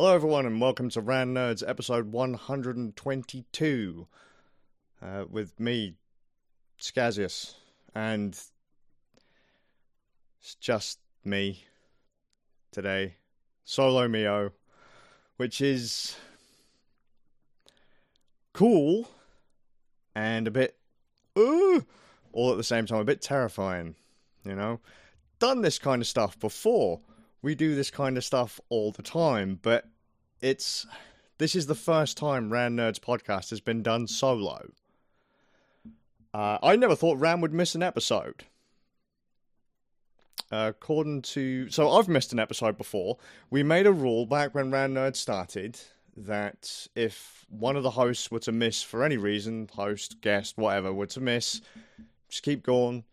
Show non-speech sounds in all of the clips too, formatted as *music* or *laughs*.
Hello, everyone, and welcome to Rand Nerds episode 122 uh, with me, Scazius, and it's just me today, solo Mio, which is cool and a bit, uh, all at the same time, a bit terrifying, you know? Done this kind of stuff before we do this kind of stuff all the time, but it's this is the first time Rand Nerds podcast has been done solo. Uh, I never thought Ram would miss an episode. Uh, according to so I've missed an episode before. We made a rule back when Rand Nerd started that if one of the hosts were to miss for any reason, host, guest, whatever, were to miss, just keep going.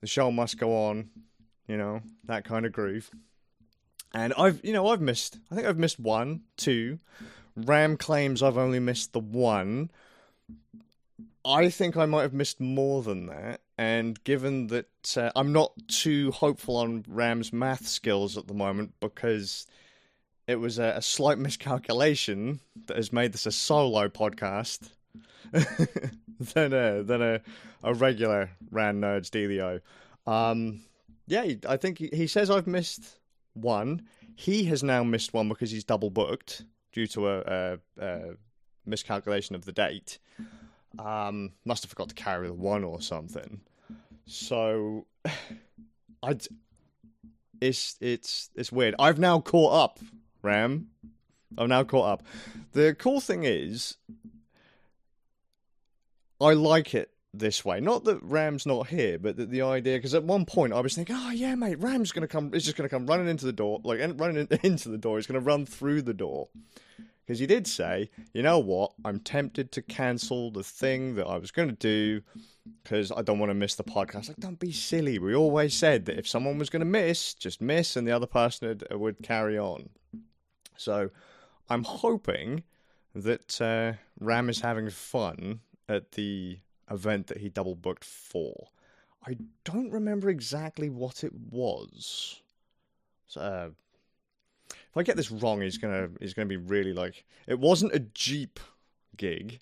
The show must go on you know, that kind of groove. And I've, you know, I've missed, I think I've missed one, two. Ram claims I've only missed the one. I think I might have missed more than that. And given that uh, I'm not too hopeful on Ram's math skills at the moment because it was a, a slight miscalculation that has made this a solo podcast *laughs* than a than a, a regular Ram Nerds Delio. Um, yeah, I think he says I've missed one. He has now missed one because he's double booked due to a, a, a miscalculation of the date. Um, must have forgot to carry the one or something. So, *sighs* I it's it's it's weird. I've now caught up, Ram. I've now caught up. The cool thing is, I like it this way. Not that Ram's not here, but that the idea because at one point I was thinking, oh yeah, mate, Ram's gonna come. He's just gonna come running into the door, like running *laughs* into the door. He's gonna run through the door. Because he did say, you know what, I'm tempted to cancel the thing that I was to do because I don't want to miss the podcast. Like, don't be silly. We always said that if someone was to miss, just miss, and the other person would, would carry on. So I'm hoping that uh, Ram is having fun at the event that he double booked for. I don't remember exactly what it was. So, uh, if I get this wrong, he's gonna he's gonna be really like. It wasn't a Jeep gig.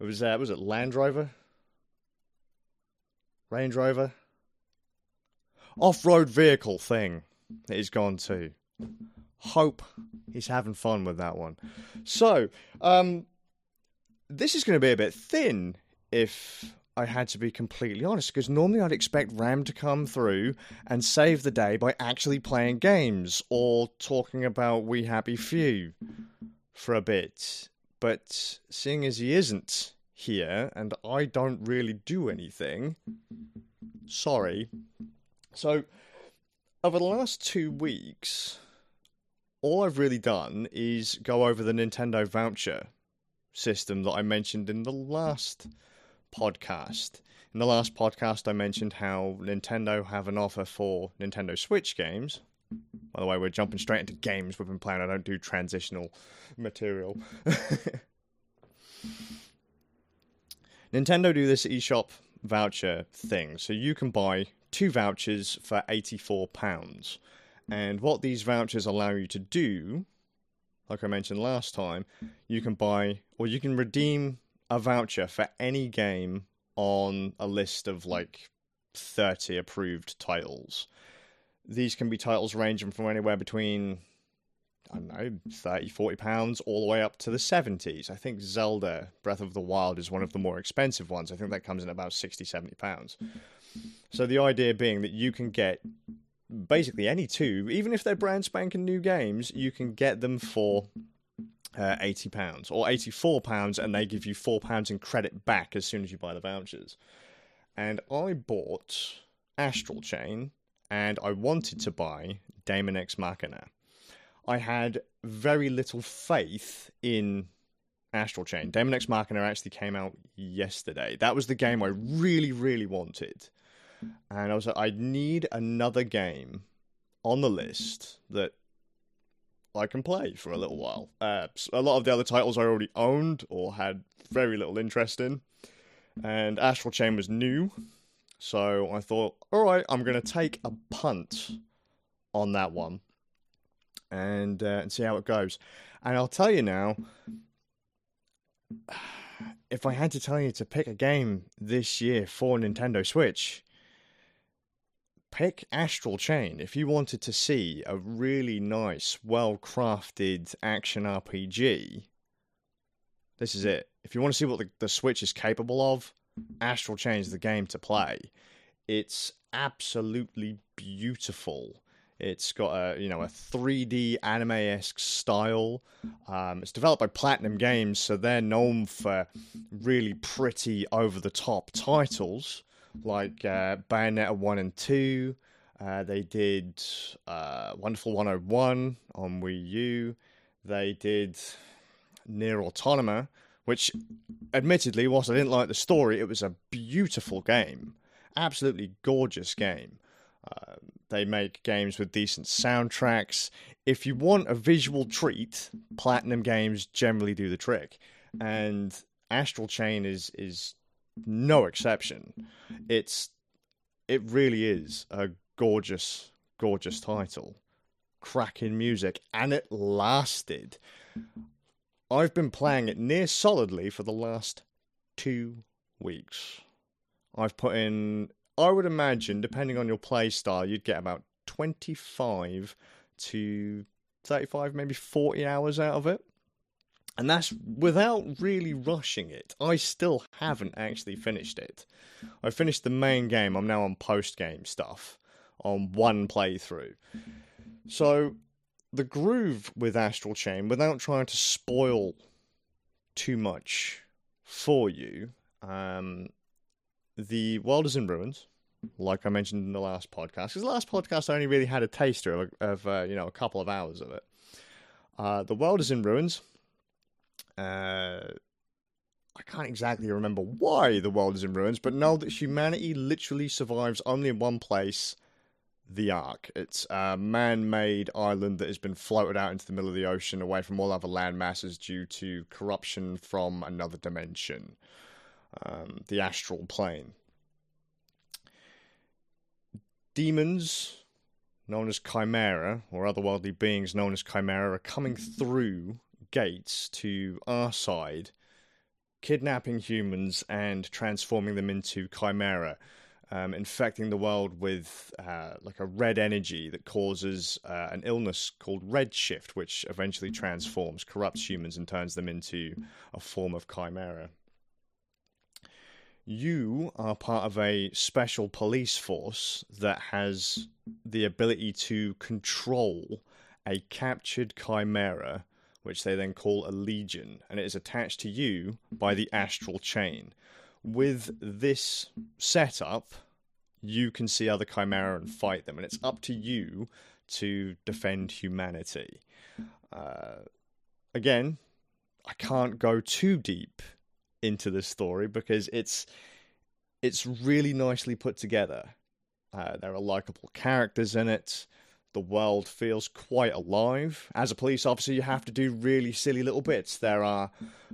It was uh, was it Land Rover, Range Rover, off road vehicle thing that he's gone to. Hope he's having fun with that one. So, um, this is going to be a bit thin if I had to be completely honest, because normally I'd expect Ram to come through and save the day by actually playing games or talking about We Happy Few for a bit. But seeing as he isn't here and I don't really do anything, sorry. So, over the last two weeks, all I've really done is go over the Nintendo voucher system that I mentioned in the last podcast. In the last podcast, I mentioned how Nintendo have an offer for Nintendo Switch games. By the way, we're jumping straight into games we've been playing. I don't do transitional material. *laughs* Nintendo do this eShop voucher thing. So you can buy two vouchers for £84. And what these vouchers allow you to do, like I mentioned last time, you can buy or you can redeem a voucher for any game on a list of like 30 approved titles. These can be titles ranging from anywhere between I don't know, 30, 40 pounds all the way up to the 70s. I think Zelda Breath of the Wild is one of the more expensive ones. I think that comes in about 60, 70 pounds. So the idea being that you can get basically any two, even if they're brand spanking new games, you can get them for uh, eighty pounds or eighty four pounds, and they give you four pounds in credit back as soon as you buy the vouchers. And I bought Astral Chain, and I wanted to buy Daemon X Machina. I had very little faith in Astral Chain. Daemon X Machina actually came out yesterday. That was the game I really, really wanted. And I was like, I need another game on the list that I can play for a little while. Uh, a lot of the other titles I already owned or had very little interest in, and Astral Chain was new, so I thought, all right, I'm going to take a punt on that one. and uh, and see how it goes. And I'll tell you now, *sighs* if I had to tell you to pick a game this year for Nintendo Switch, pick Astral Chain. If you wanted to see a really nice, well crafted action RPG, this is it. If you want to see what the, the Switch is capable of, Astral Chain is the game to play. It's absolutely beautiful. It's got a you know a 3D anime esque style. Um, it's developed by Platinum Games, so they're known for really pretty over the top titles like uh, Bayonetta one and two. Uh, they did uh, Wonderful 101 on Wii U. They did NieR Automata, which, admittedly, whilst I didn't like the story, it was a beautiful game, absolutely gorgeous game. Uh, they make games with decent soundtracks. If you want a visual treat, Platinum Games generally do the trick, and Astral Chain is is no exception. It's it really is a gorgeous, gorgeous title, cracking music, and it lasted. I've been playing it near solidly for the last two weeks. I've put in, I would imagine, depending on your play style, you'd get about 25 to 35, maybe 40 hours out of it. And that's without really rushing it. I still haven't actually finished it. I finished the main game, I'm now on post game stuff on one playthrough. So the groove with Astral Chain, without trying to spoil too much for you, um, the world is in ruins, like I mentioned in the last podcast. Because the last podcast I only really had a taster of, of uh, you know a couple of hours of it. Uh, the world is in ruins. Uh, I can't exactly remember why the world is in ruins, but know that humanity literally survives only in one place the Ark. It's a man made island that has been floated out into the middle of the ocean away from all other land masses due to corruption from another dimension, um, the astral plane. Demons, known as Chimera, or otherworldly beings known as Chimera, are coming through gates to our side, kidnapping humans and transforming them into Chimera um, infecting the world with uh, like a red energy that causes uh, an illness called redshift, which eventually transforms, corrupts humans, and turns them into a form of chimera. You are part of a special police force that has the ability to control a captured chimera, which they then call a legion, and it is attached to you by the astral chain with this setup, you can see other Chimera and fight them, and it's up to you to defend humanity. Uh, again, I can't go too deep into the story because it's it's really nicely put together. Uh, there are likable characters in it the world feels quite alive. As a police officer, you have to do really silly little bits. There are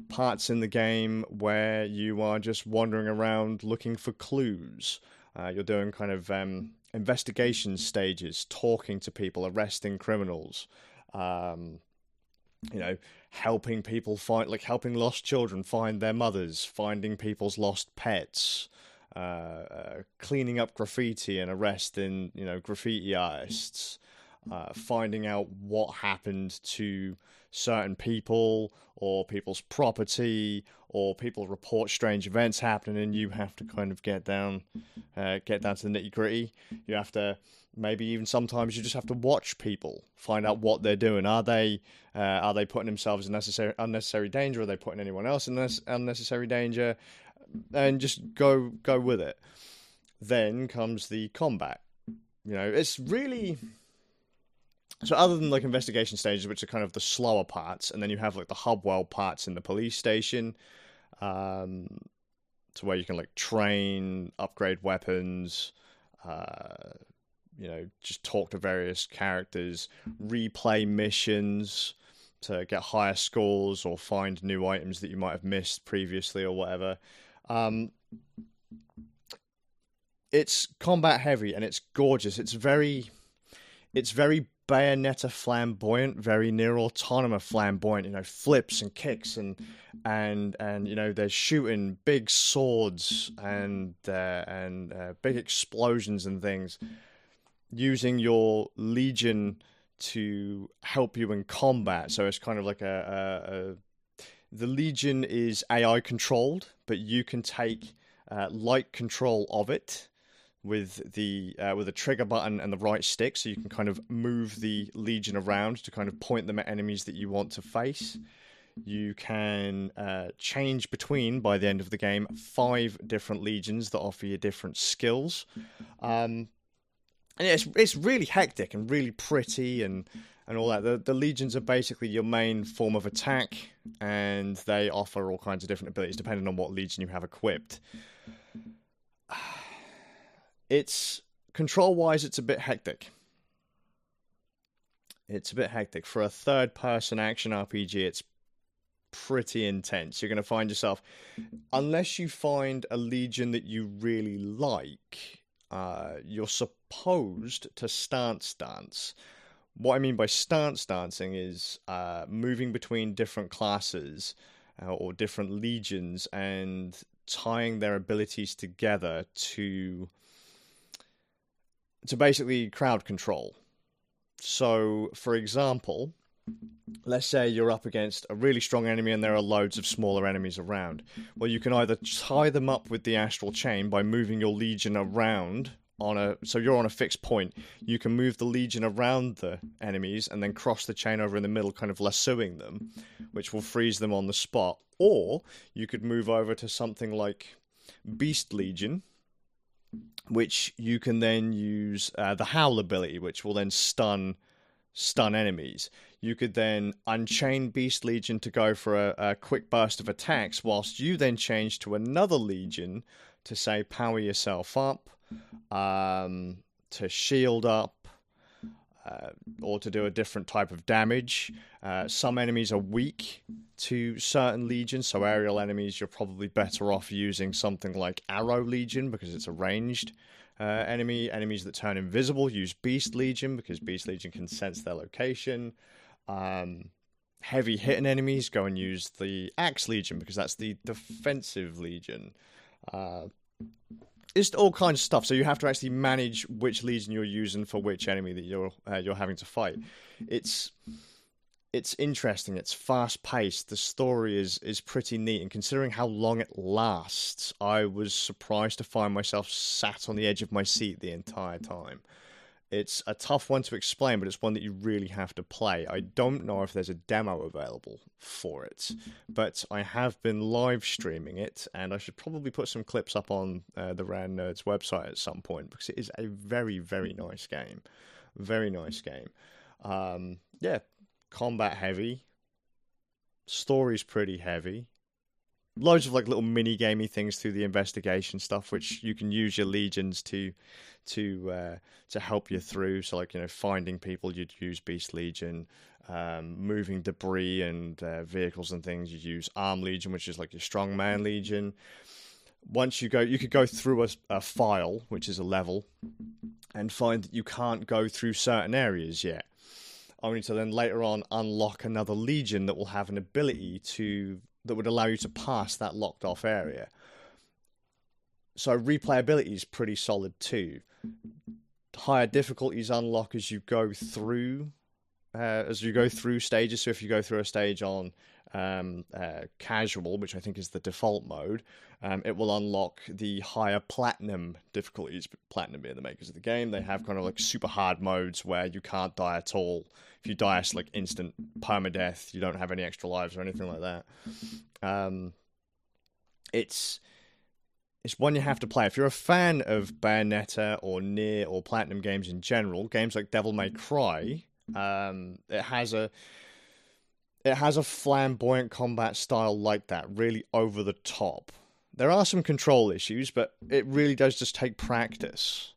parts in the game where you are just wandering around looking for clues. Uh, you're doing kind of um, investigation stages, talking to people, arresting criminals. Um, you know, helping people find, like helping lost children find their mothers, finding people's lost pets, uh, uh, cleaning up graffiti and arresting, you know, graffiti artists uh, finding out what happened to certain people or people's property or people report strange events happening and you have to kind of get down uh, get down to the nitty gritty. You have to maybe even sometimes you just have to watch people find out what they're doing. Are they uh, are they putting themselves in necessary unnecessary danger? Are they putting anyone else in this unnecessary danger? And just go go with it. Then comes the combat. You know it's really so other than like investigation stages, which are kind of the slower parts, and then you have like the hub world parts in the police station, um, to where you can like train, upgrade weapons, uh, you know, just talk to various characters, replay missions to get higher scores or find new items that you might have missed previously or whatever. Um, it's combat heavy and it's gorgeous. It's very it's very Bayonetta flamboyant, very NieR Automata flamboyant. You know, flips and kicks and and and you know they're shooting big swords and uh, and uh, big explosions and things, using your legion to help you in combat. So it's kind of like a, a, a the legion is AI controlled, but you can take uh, light control of it with the uh, with a trigger button and the right stick, so you can kind of move the legion around to kind of point them at enemies that you want to face. You can uh, change between by the end of the game five different legions that offer you different skills, um, and it's it's really hectic and really pretty and and all that. The the legions are basically your main form of attack, and they offer all kinds of different abilities depending on what legion you have equipped it's control wise, it's a bit hectic. It's a bit hectic for a third person action RPG. It's pretty intense. You're going to find yourself, unless you find a legion that you really like, uh, you're supposed to stance dance. What I mean by stance dancing is uh, moving between different classes uh, or different legions and tying their abilities together to to basically crowd control. So, for example, let's say you're up against a really strong enemy and there are loads of smaller enemies around. Well, you can either tie them up with the astral chain by moving your legion around on a so you're on a fixed point. You can move the legion around the enemies and then cross the chain over in the middle, kind of lassoing them, which will freeze them on the spot. Or you could move over to something like Beast Legion, which you can then use uh, the howl ability, which will then stun stun enemies. You could then unchain Beast Legion to go for a, a, quick burst of attacks, whilst you then change to another Legion to say power yourself up, um, to shield up, uh, or to do a different type of damage. Uh, some enemies are weak to certain legions, so aerial enemies you're probably better off using something like Arrow Legion because it's a ranged uh, enemy. Enemies that turn invisible use Beast Legion because Beast Legion can sense their location. Um, heavy hitting enemies go and use the Axe Legion because that's the defensive legion. It's all kinds of stuff. So you have to actually manage which legion you're using for which enemy that you're uh, you're having to fight. It's it's interesting. It's fast paced. The story is is pretty neat, and considering how long it lasts, I was surprised to find myself sat on the edge of my seat the entire time. It's a tough one to explain, but it's one that you really have to play. I don't know if there's a demo available for it, but I have been live streaming it, and I should probably put some clips up on uh, the Rand Nerds website at some point because it is a very, very nice game. Very nice game. Um, yeah, combat heavy. Story's pretty heavy loads of like little mini gamey things through the investigation stuff, which you can use your legions to to uh, to help you through. So like you know finding people, you'd use Beast Legion. Um, moving debris and uh, vehicles and things, you'd use Arm Legion, which is like your strong man legion. Once you go, you could go through a, a file, which is a level, and find that you can't go through certain areas yet only to then later on unlock another legion that will have an ability to that would allow you to pass that locked off area. So replayability is pretty solid too. Higher difficulties unlock as you go through uh, as you go through stages. So if you go through a stage on um, uh, casual, which I think is the default mode, um, it will unlock the higher platinum difficulties. Platinum being the makers of the game, they have kind of like super hard modes where you can't die at all. If you die, it's like instant permadeath. You don't have any extra lives or anything like that. Um, it's it's one you have to play. If you're a fan of Bayonetta or NieR or Platinum games in general, games like Devil May Cry, um, it has a it has a flamboyant combat style like that, really over the top. There are some control issues, but it really does just take practice.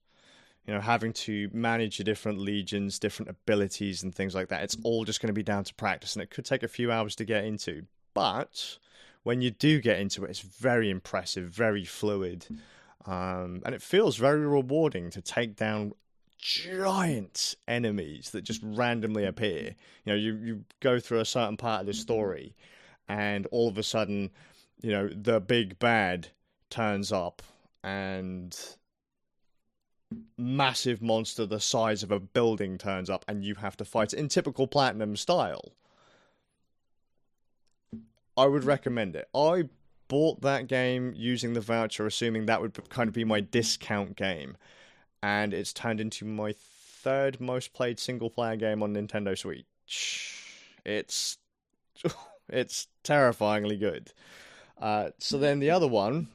You know, having to manage your different legions, different abilities, and things like that. It's all just going to be down to practice, and it could take a few hours to get into. But when you do get into it, it's very impressive, very fluid, um, and it feels very rewarding to take down giant enemies that just randomly appear. You know, you, you go through a certain part of the story, and all of a sudden, you know, the big bad turns up and massive monster the size of a building turns up and you have to fight it in typical platinum style. I would recommend it. I bought that game using the voucher, assuming that would kind of be my discount game, and it's turned into my third most played single player game on Nintendo Switch. It's *laughs* it's terrifyingly good. Uh, so then the other one,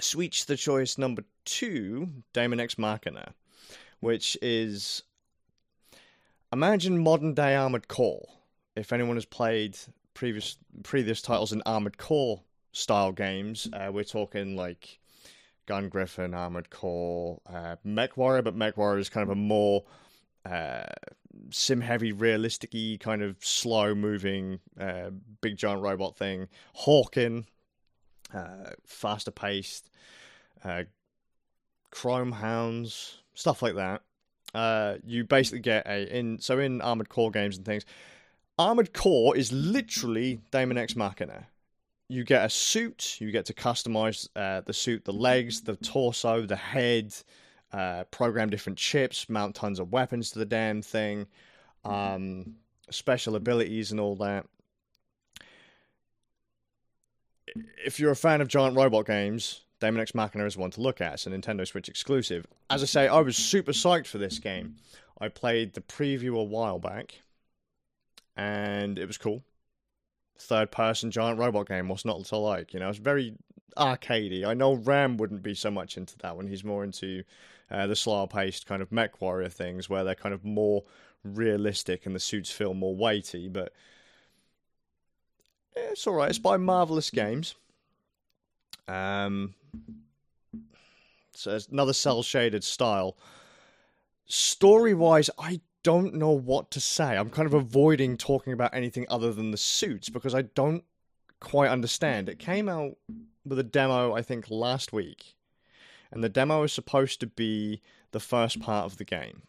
Switch the choice number two, Daemon X Machina, which is imagine modern day Armored Core. If anyone has played previous previous titles in Armored Core style games, uh, we're talking like Gun Griffon, Armored Core, uh, Mech Warrior, but Mech Warrior is kind of a more uh, sim heavy, realistic kind of slow moving, uh, big giant robot thing. Hawken, uh, faster paced. Uh, Chrome Hounds, stuff like that. Uh, you basically get a in so in Armored Core games and things. Armored Core is literally Daemon X Machina. You get a suit. You get to customize uh, the suit, the legs, the torso, the head. Uh, program different chips, mount tons of weapons to the damn thing, um, special abilities and all that. If you're a fan of giant robot games, Daemon X Machina is one to look at. It's a Nintendo Switch exclusive. As I say, I was super psyched for this game. I played the preview a while back, and it was cool. Third person giant robot game, what's not to like? You know, it's very arcadey. I know Ram wouldn't be so much into that one. He's more into uh, the slower paced kind of mech warrior things where they're kind of more realistic and the suits feel more weighty, but it's alright. It's by Marvelous Games. Um, so it's another cell shaded style. Story wise, I don't know what to say. I'm kind of avoiding talking about anything other than the suits because I don't quite understand. It came out with a demo, I think, last week, and the demo is supposed to be the first part of the game.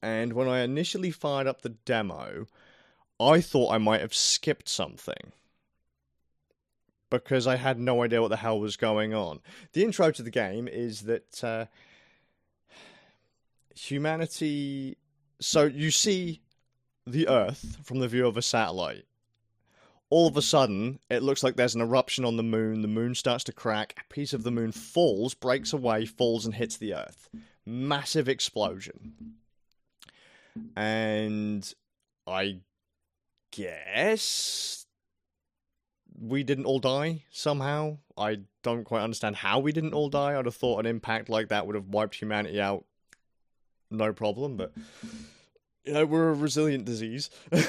And when I initially fired up the demo, I thought I might have skipped something because I had no idea what the hell was going on. The intro to the game is that uh, humanity. So you see the Earth from the view of a satellite. All of a sudden, it looks like there's an eruption on the moon. The moon starts to crack. A piece of the moon falls, breaks away, falls, and hits the Earth. Massive explosion. And I guess we didn't all die somehow. I don't quite understand how we didn't all die. I'd have thought an impact like that would have wiped humanity out, no problem. But you know, we're a resilient disease. *laughs*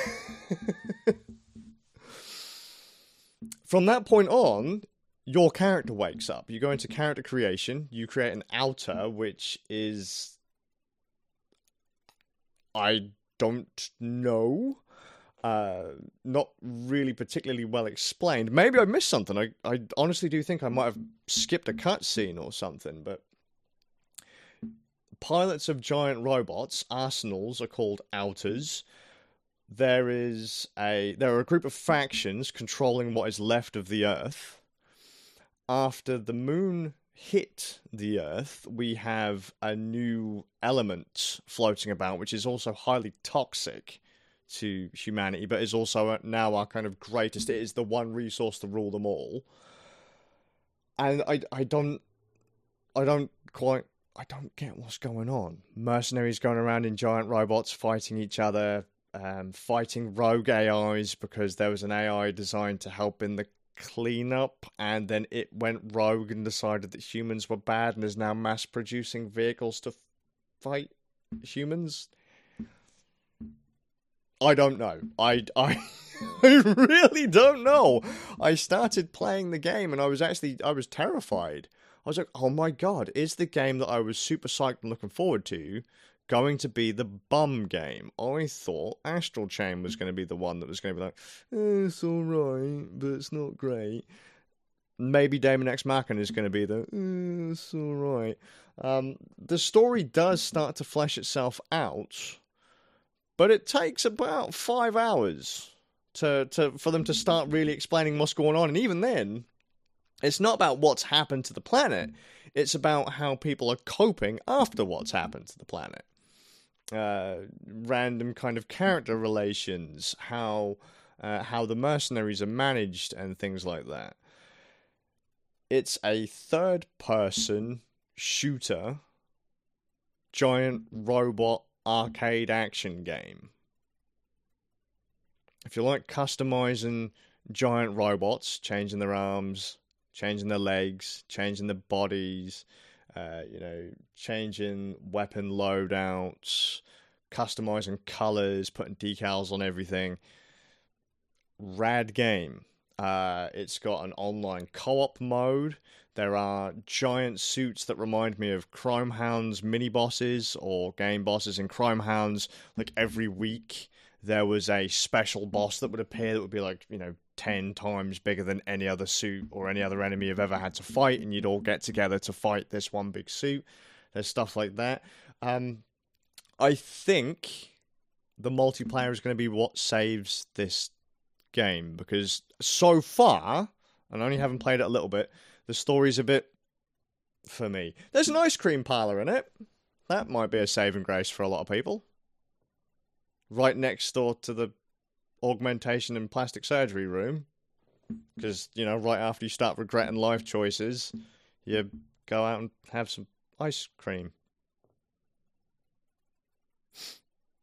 From that point on, your character wakes up. You go into character creation. You create an outer, which is I don't know uh, not really particularly well explained. Maybe I missed something. I, I honestly do think I might have skipped a cutscene or something, but pilots of giant robots, arsenals, are called outers. There is a there are a group of factions controlling what is left of the Earth. After the moon hit the Earth, we have a new element floating about, which is also highly toxic to humanity, but is also now our kind of greatest. It is the one resource to rule them all. And I, I don't, I don't quite, I don't get what's going on. Mercenaries going around in giant robots fighting each other, um, fighting rogue AIs because there was an AI designed to help in the cleanup, and then it went rogue and decided that humans were bad and is now mass producing vehicles to fight humans. I don't know. I, I, *laughs* I really don't know. I started playing the game and I was actually I was terrified. I was like, oh my god, is the game that I was super psyched and looking forward to going to be the bum game? I thought Astral Chain was going to be the one that was going to be like, eh, it's alright, but it's not great. maybe Daemon X Machina is going to be the mm, it's all right. Um, the story does start to flesh itself out, but it takes about five hours to, to for them to start really explaining what's going on, and even then, it's not about what's happened to the planet. It's about how people are coping after what's happened to the planet. Uh, random kind of character relations, how uh, how the mercenaries are managed, and things like that. It's a third person shooter giant robot arcade action game. If you like customizing giant robots, changing their arms, changing their legs, changing their bodies, uh, you know, changing weapon loadouts, customizing colors, putting decals on everything. Rad game. Uh, it's got an online co-op mode. There are giant suits that remind me of Chrome Hounds mini bosses or game bosses in Chrome Hounds. Like every week, there was a special boss that would appear that would be like, you know, 10 times bigger than any other suit or any other enemy you've ever had to fight, and you'd all get together to fight this one big suit. There's stuff like that. Um, I think the multiplayer is going to be what saves this game because so far, and I only haven't played it a little bit, the story's a bit for me. There's an ice cream parlor in it. That might be a saving grace for a lot of people. Right next door to the augmentation and plastic surgery room. Because, you know, right after you start regretting life choices, you go out and have some ice cream.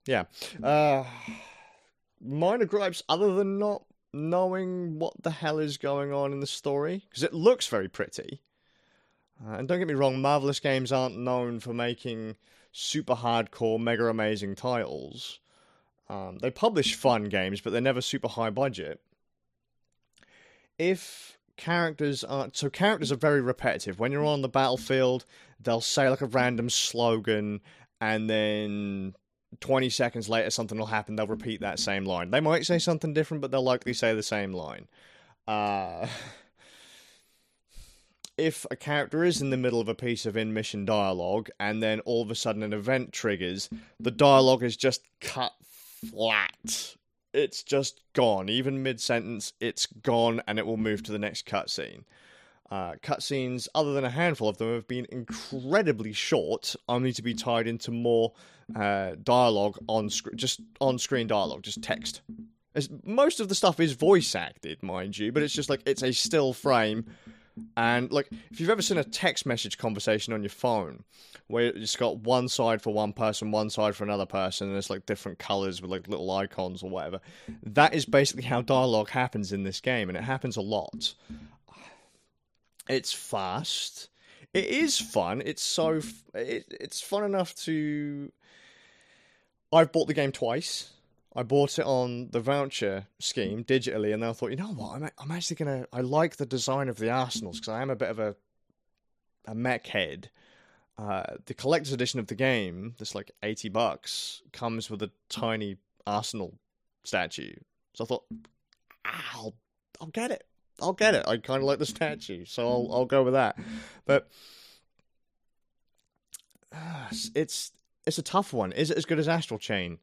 Yeah. Uh, minor gripes other than not knowing what the hell is going on in the story because it looks very pretty. Uh, and don't get me wrong, Marvelous Games aren't known for making super hardcore, mega amazing titles. Um, they publish fun games, but they're never super high budget. If characters are so characters are very repetitive. When you're on the battlefield, they'll say like a random slogan, and then 20 seconds later something will happen they'll repeat that same line they might say something different but they'll likely say the same line uh, *laughs* if a character is in the middle of a piece of in mission dialogue and then all of a sudden an event triggers the dialogue is just cut flat it's just gone even mid sentence it's gone and it will move to the next cutscene uh, cutscenes, other than a handful of them, have been incredibly short, only to be tied into more uh, dialogue on screen, just on screen dialogue, just text. Most of the stuff is voice acted, mind you, but it's just like it's a still frame. And like, if you've ever seen a text message conversation on your phone, where it's got one side for one person, one side for another person, and it's like different colors with like little icons or whatever, that is basically how dialogue happens in this game, and it happens a lot. It's fast. It is fun. It's so it, it's fun enough to. I've bought the game twice. I bought it on the voucher scheme digitally, and then I thought, you know what? I'm I'm actually gonna. I like the design of the Arsenals because I am a bit of a a mech head. Uh, the collector's edition of the game, this like eighty bucks, comes with a tiny Arsenal statue. So I thought, I'll I'll get it. I'll get it. I kind of like the statue, so I'll I'll go with that. But uh, *sighs* it's it's a tough one. Is it as good as Astral Chain?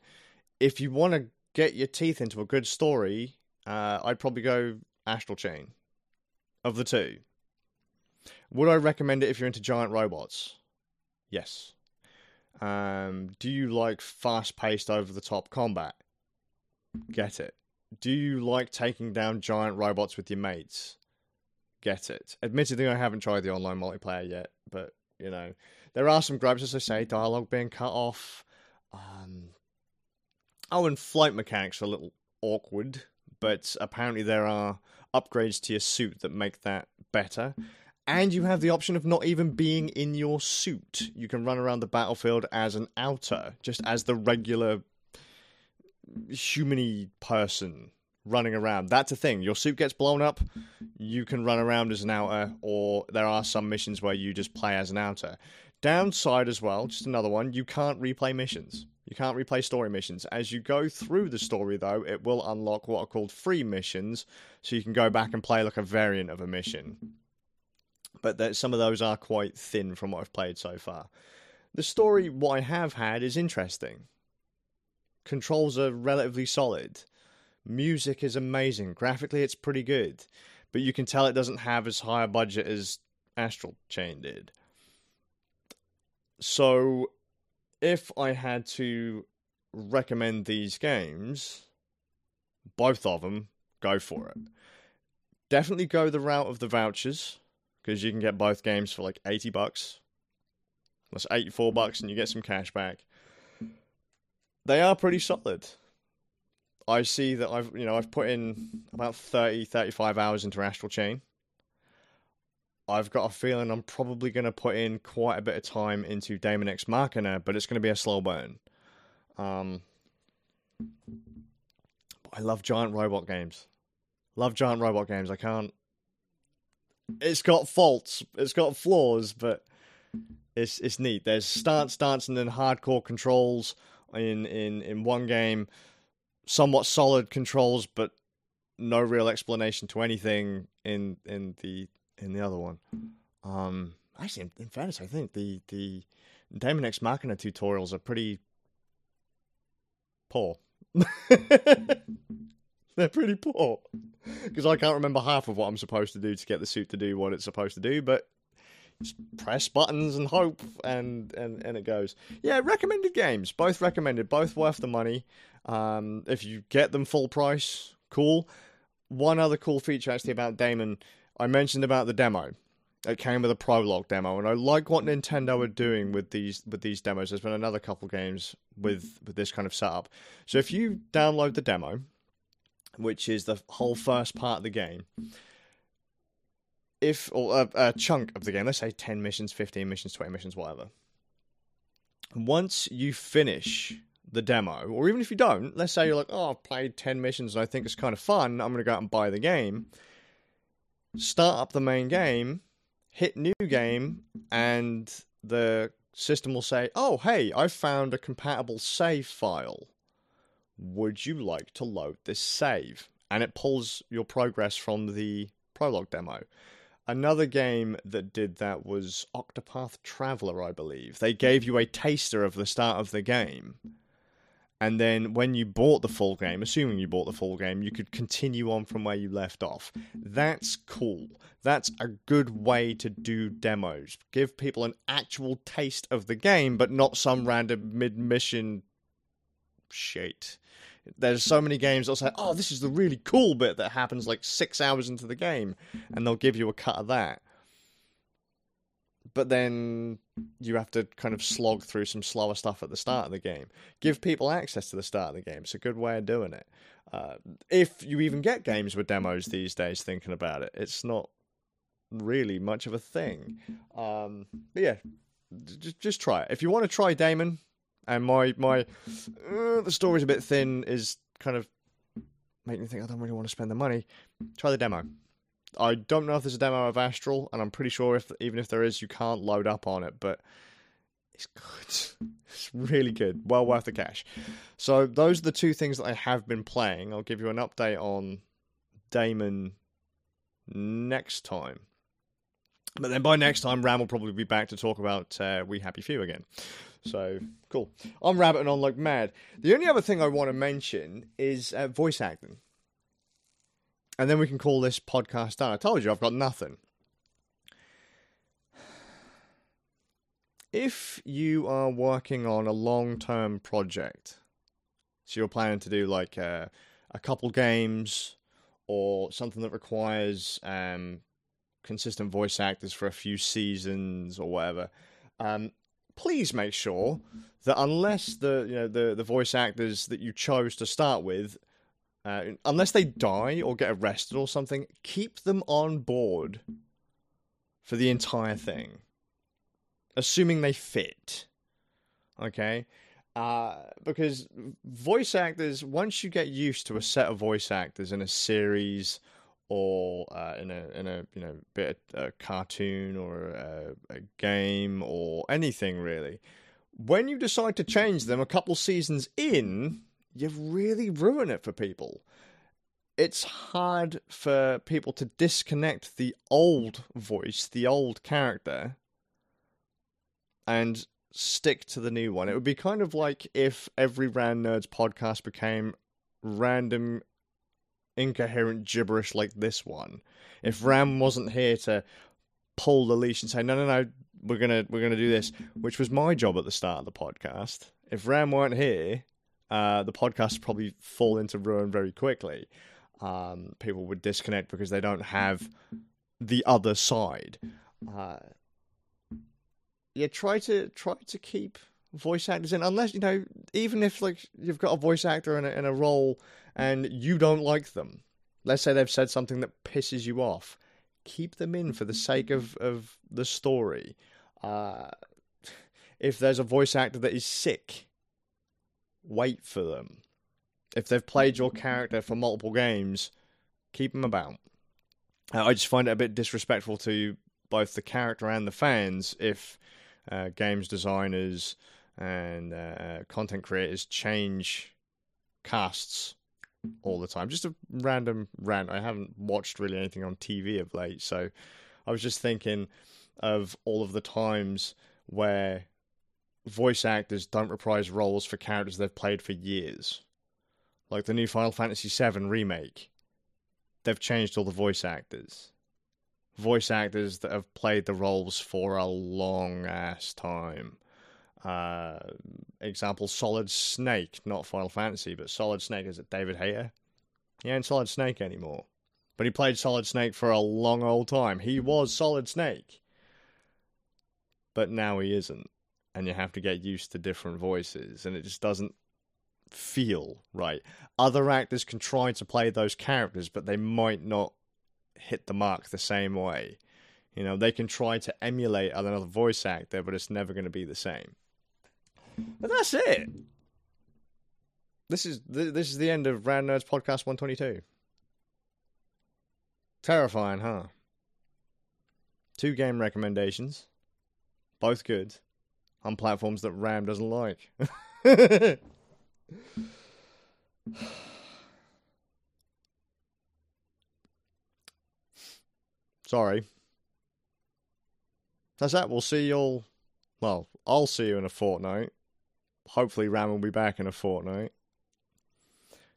If you want to get your teeth into a good story, uh, I'd probably go Astral Chain. Of the two, would I recommend it if you're into giant robots? Yes. Um, do you like fast-paced, over-the-top combat? Get it do you like taking down giant robots with your mates? Get it. Admittedly, I haven't tried the online multiplayer yet, but you know, there are some gripes, as I say, dialogue being cut off. Um, oh, and flight mechanics are a little awkward, but apparently there are upgrades to your suit that make that better. And you have the option of not even being in your suit. You can run around the battlefield as an outer, just as the regular humany person running around. That's a thing. Your suit gets blown up, you can run around as an outer, or there are some missions where you just play as an outer. Downside as well, just another one, you can't replay missions. You can't replay story missions. As you go through the story, though, it will unlock what are called free missions, so you can go back and play like a variant of a mission. But that some of those are quite thin from what I've played so far. The story, what I have had, is interesting. Controls are relatively solid. Music is amazing. Graphically, it's pretty good. But you can tell it doesn't have as high a budget as Astral Chain did. So if I had to recommend these games, both of them, go for it. Definitely go the route of the vouchers because you can get both games for like 80 bucks. That's 84 bucks and you get some cash back. They are pretty solid. I see that I've, you know, I've put in about 30 35 hours into Astral Chain. I've got a feeling I'm probably going to put in quite a bit of time into Daemon X Machina, but it's going to be a slow burn. Um, I love giant robot games. Love giant robot games. I can't. It's got faults. It's got flaws, but it's it's neat. There's stance, dancing, and then hardcore controls in in in one game. Somewhat solid controls, but no real explanation to anything in in the in the other one. Um, actually, in, fairness, I think the the Daemon X Machina tutorials are pretty poor. *laughs* They're pretty poor because I can't remember half of what I'm supposed to do to get the suit to do what it's supposed to do, but just press buttons and hope and and and it goes yeah recommended games both recommended both worth the money um, if you get them full price cool one other cool feature actually about Daemon I mentioned about the demo. It came with a prologue demo, and I like what Nintendo are doing with these with these demos. There's been another couple games with with this kind of setup. So if you download the demo, which is the whole first part of the game, if or a, a chunk of the game, let's say ten missions, fifteen missions, twenty missions, whatever. Once you finish the demo, or even if you don't, let's say you're like, oh, I've played 10 missions and I think it's kind of fun, I'm going to go out and buy the game start up the main game, hit new game, and the system will say, "Oh, hey, I found a compatible save file. Would you like to load this save?" And it pulls your progress from the prologue demo. Another game that did that was Octopath Traveler, I believe. They gave you a taster of the start of the game and then when you bought the full game, assuming you bought the full game, you could continue on from where you left off. That's cool. That's a good way to do demos. Give people an actual taste of the game, but not some random mid mission shit. There's so many games that'll say, oh, this is the really cool bit that happens like six hours into the game, and they'll give you a cut of that but then you have to kind of slog through some slower stuff at the start of the game. Give people access to the start of the game. It's a good way of doing it. Uh, if you even get games with demos these days, thinking about it, it's not really much of a thing. Um, but yeah, just just try it. If you want to try Daemon, and my my uh, the story's a bit thin, is kind of making me think I don't really want to spend the money. Try the demo. I don't know if there's a demo of Astral, and I'm pretty sure if even if there is, you can't load up on it. But it's good. *laughs* It's really good. Well worth the cash. So those are the two things that I have been playing. I'll give you an update on Daemon next time. But then by next time, Ram will probably be back to talk about uh, We Happy Few again. So cool. I'm rabbiting on like mad. The only other thing I want to mention is uh, voice acting and then we can call this podcast done. I told you I've got nothing. If you are working on a long term project, so you're planning to do like a, a couple games or something that requires um, consistent voice actors for a few seasons or whatever, um, please make sure that unless the you know the, the voice actors that you chose to start with uh, unless they die or get arrested or something, keep them on board for the entire thing, assuming they fit. Okay, uh, because voice actors, once you get used to a set of voice actors in a series or uh, in a in a you know bit of a cartoon or a, a game or anything really, when you decide to change them a couple seasons in, you really ruined it for people. It's hard for people to disconnect the old voice, the old character, and stick to the new one. It would be kind of like if every Rand Nerds podcast became random, incoherent gibberish like this one. If mm-hmm. Ram wasn't here to pull the leash and say, "No, no, no, we're gonna we're gonna do this," which was my job at the start of the podcast. If Ram weren't here, uh, the podcast probably fall into ruin very quickly. Um, people would disconnect because they don't have the other side. Uh, yeah, try to try to keep voice actors in, unless you know, even if like you've got a voice actor in a, in a role and you don't like them. Let's say they've said something that pisses you off. Keep them in for the sake of of the story. Uh, *laughs* if there's a voice actor that is sick, wait for them. If they've played your character for multiple games, keep them about. Uh, I just find it a bit disrespectful to both the character and the fans if uh, games designers and uh, content creators change casts all the time. Just a random rant. I haven't watched really anything on TV of late, so I was just thinking of all of the times where voice actors don't reprise roles for characters they've played for years. Like the new Final Fantasy VII remake. They've changed all the voice actors voice actors that have played the roles for a long ass time. Uh, example: Solid Snake, not Final Fantasy, but Solid Snake. Is it David Hayter? He ain't Solid Snake anymore, but he played Solid Snake for a long old time. He was Solid Snake, but now he isn't, and you have to get used to different voices, and it just doesn't feel right. Other actors can try to play those characters, but they might not hit the mark the same way. You know, they can try to emulate another voice actor, but it's never going to be the same. But that's it. This is this is the end of Rand Nerds podcast 122. Terrifying, huh? Two game recommendations, both good, on platforms that Ram doesn't like. *laughs* Sorry. That's that. We'll see you all. Well, I'll see you in a fortnight. Hopefully, Ram will be back in a fortnight.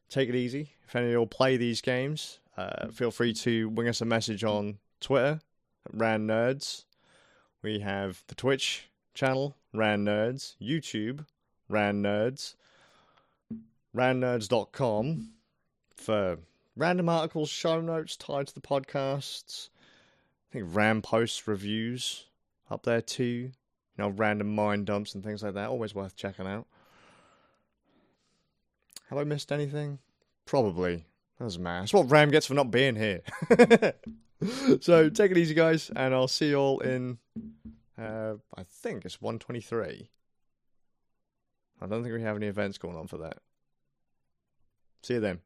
Take it easy. If any of you play these games, uh, feel free to wing us a message on Twitter at Ran Nerds. We have the Twitch channel, Ran Nerds, YouTube, Ran Nerds, rannerds.com for random articles, show notes tied to the podcasts, I think Ram posts reviews up there too. You know, random mind dumps and things like that. Always worth checking out. Have I missed anything? Probably. Doesn't matter. That's what Ram gets for not being here. *laughs* so take it easy, guys, and I'll see you all in. Uh, I think it's 123. I don't think we have any events going on for that. See you then.